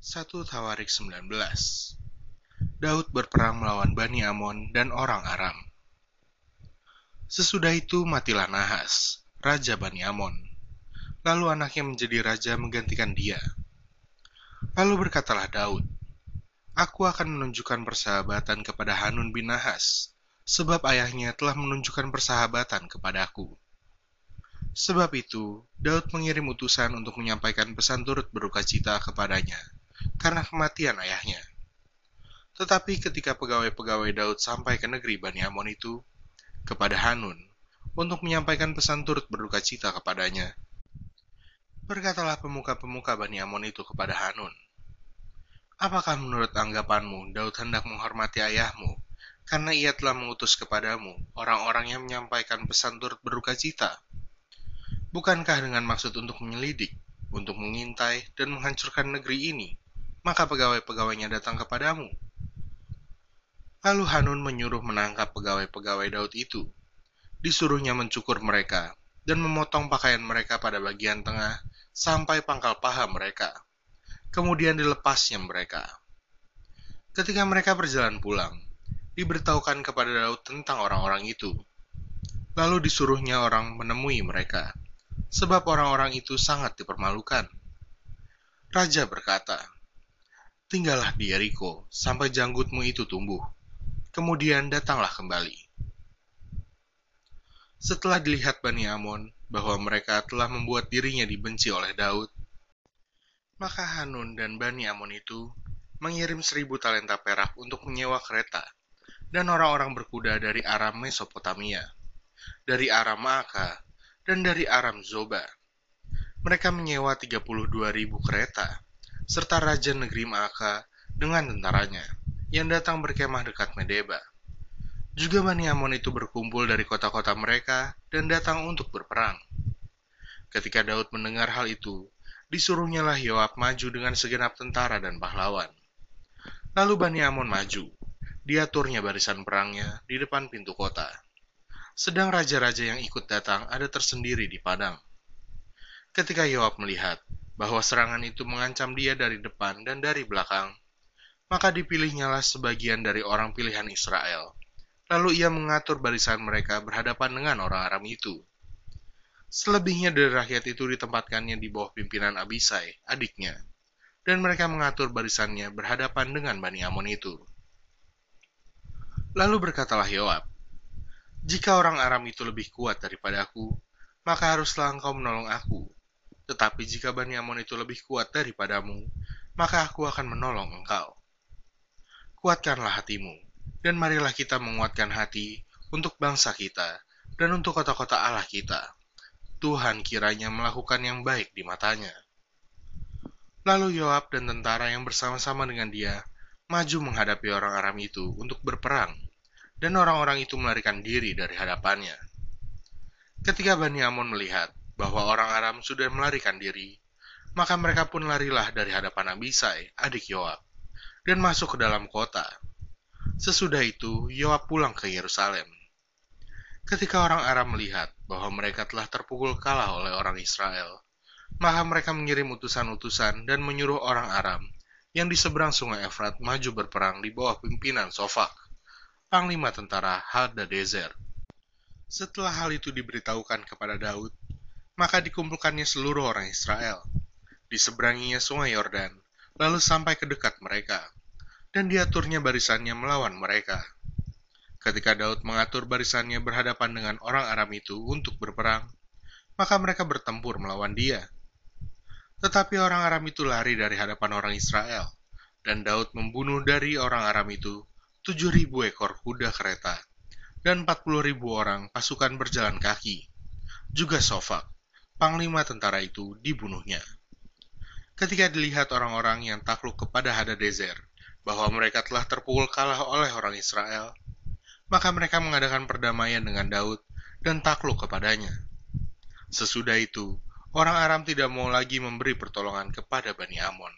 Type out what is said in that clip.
1 Tawarik 19 Daud berperang melawan Bani Amon dan orang Aram. Sesudah itu matilah Nahas, raja Bani Amon. Lalu anaknya menjadi raja menggantikan dia. Lalu berkatalah Daud, Aku akan menunjukkan persahabatan kepada Hanun bin Nahas, sebab ayahnya telah menunjukkan persahabatan kepadaku. Sebab itu, Daud mengirim utusan untuk menyampaikan pesan turut berduka cita kepadanya karena kematian ayahnya. Tetapi ketika pegawai-pegawai Daud sampai ke negeri Bani Amon itu, kepada Hanun, untuk menyampaikan pesan turut berduka cita kepadanya, berkatalah pemuka-pemuka Bani Amon itu kepada Hanun, Apakah menurut anggapanmu Daud hendak menghormati ayahmu, karena ia telah mengutus kepadamu orang-orang yang menyampaikan pesan turut berduka cita? Bukankah dengan maksud untuk menyelidik, untuk mengintai dan menghancurkan negeri ini, maka pegawai-pegawainya datang kepadamu. Lalu Hanun menyuruh menangkap pegawai-pegawai Daud itu. Disuruhnya mencukur mereka dan memotong pakaian mereka pada bagian tengah sampai pangkal paha mereka. Kemudian dilepasnya mereka. Ketika mereka berjalan pulang, diberitahukan kepada Daud tentang orang-orang itu. Lalu disuruhnya orang menemui mereka, sebab orang-orang itu sangat dipermalukan. Raja berkata, Tinggallah di Yeriko sampai janggutmu itu tumbuh. Kemudian datanglah kembali. Setelah dilihat Bani Amon bahwa mereka telah membuat dirinya dibenci oleh Daud, maka Hanun dan Bani Amon itu mengirim seribu talenta perak untuk menyewa kereta dan orang-orang berkuda dari Aram Mesopotamia, dari Aram Maaka, dan dari Aram Zoba. Mereka menyewa 32 ribu kereta serta raja negeri Maaka dengan tentaranya yang datang berkemah dekat Medeba. Juga Bani Amon itu berkumpul dari kota-kota mereka dan datang untuk berperang. Ketika Daud mendengar hal itu, disuruhnya lah Yoab maju dengan segenap tentara dan pahlawan. Lalu Bani Amon maju, diaturnya barisan perangnya di depan pintu kota. Sedang raja-raja yang ikut datang ada tersendiri di padang. Ketika Yoab melihat bahwa serangan itu mengancam dia dari depan dan dari belakang, maka dipilihnyalah sebagian dari orang pilihan Israel. Lalu ia mengatur barisan mereka berhadapan dengan orang Aram itu. Selebihnya dari rakyat itu ditempatkannya di bawah pimpinan Abisai, adiknya, dan mereka mengatur barisannya berhadapan dengan Bani Amon itu. Lalu berkatalah Yoab, Jika orang Aram itu lebih kuat daripada aku, maka haruslah engkau menolong aku, tetapi jika Bani Amon itu lebih kuat daripadamu, maka aku akan menolong engkau. Kuatkanlah hatimu, dan marilah kita menguatkan hati untuk bangsa kita dan untuk kota-kota Allah kita. Tuhan kiranya melakukan yang baik di matanya. Lalu Yoab dan tentara yang bersama-sama dengan dia maju menghadapi orang Aram itu untuk berperang, dan orang-orang itu melarikan diri dari hadapannya. Ketika Bani Amon melihat bahwa orang Aram sudah melarikan diri, maka mereka pun larilah dari hadapan Abisai, adik Yoab, dan masuk ke dalam kota. Sesudah itu, Yoab pulang ke Yerusalem. Ketika orang Aram melihat bahwa mereka telah terpukul kalah oleh orang Israel, maka mereka mengirim utusan-utusan dan menyuruh orang Aram yang di seberang sungai Efrat maju berperang di bawah pimpinan Sofak, panglima tentara Hadadezer. Setelah hal itu diberitahukan kepada Daud, maka dikumpulkannya seluruh orang Israel. Diseberanginya sungai Yordan, lalu sampai ke dekat mereka, dan diaturnya barisannya melawan mereka. Ketika Daud mengatur barisannya berhadapan dengan orang Aram itu untuk berperang, maka mereka bertempur melawan dia. Tetapi orang Aram itu lari dari hadapan orang Israel, dan Daud membunuh dari orang Aram itu tujuh ribu ekor kuda kereta dan empat puluh ribu orang pasukan berjalan kaki. Juga Sofak, panglima tentara itu dibunuhnya. Ketika dilihat orang-orang yang takluk kepada Hadadezer bahwa mereka telah terpukul kalah oleh orang Israel, maka mereka mengadakan perdamaian dengan Daud dan takluk kepadanya. Sesudah itu, orang Aram tidak mau lagi memberi pertolongan kepada Bani Amon.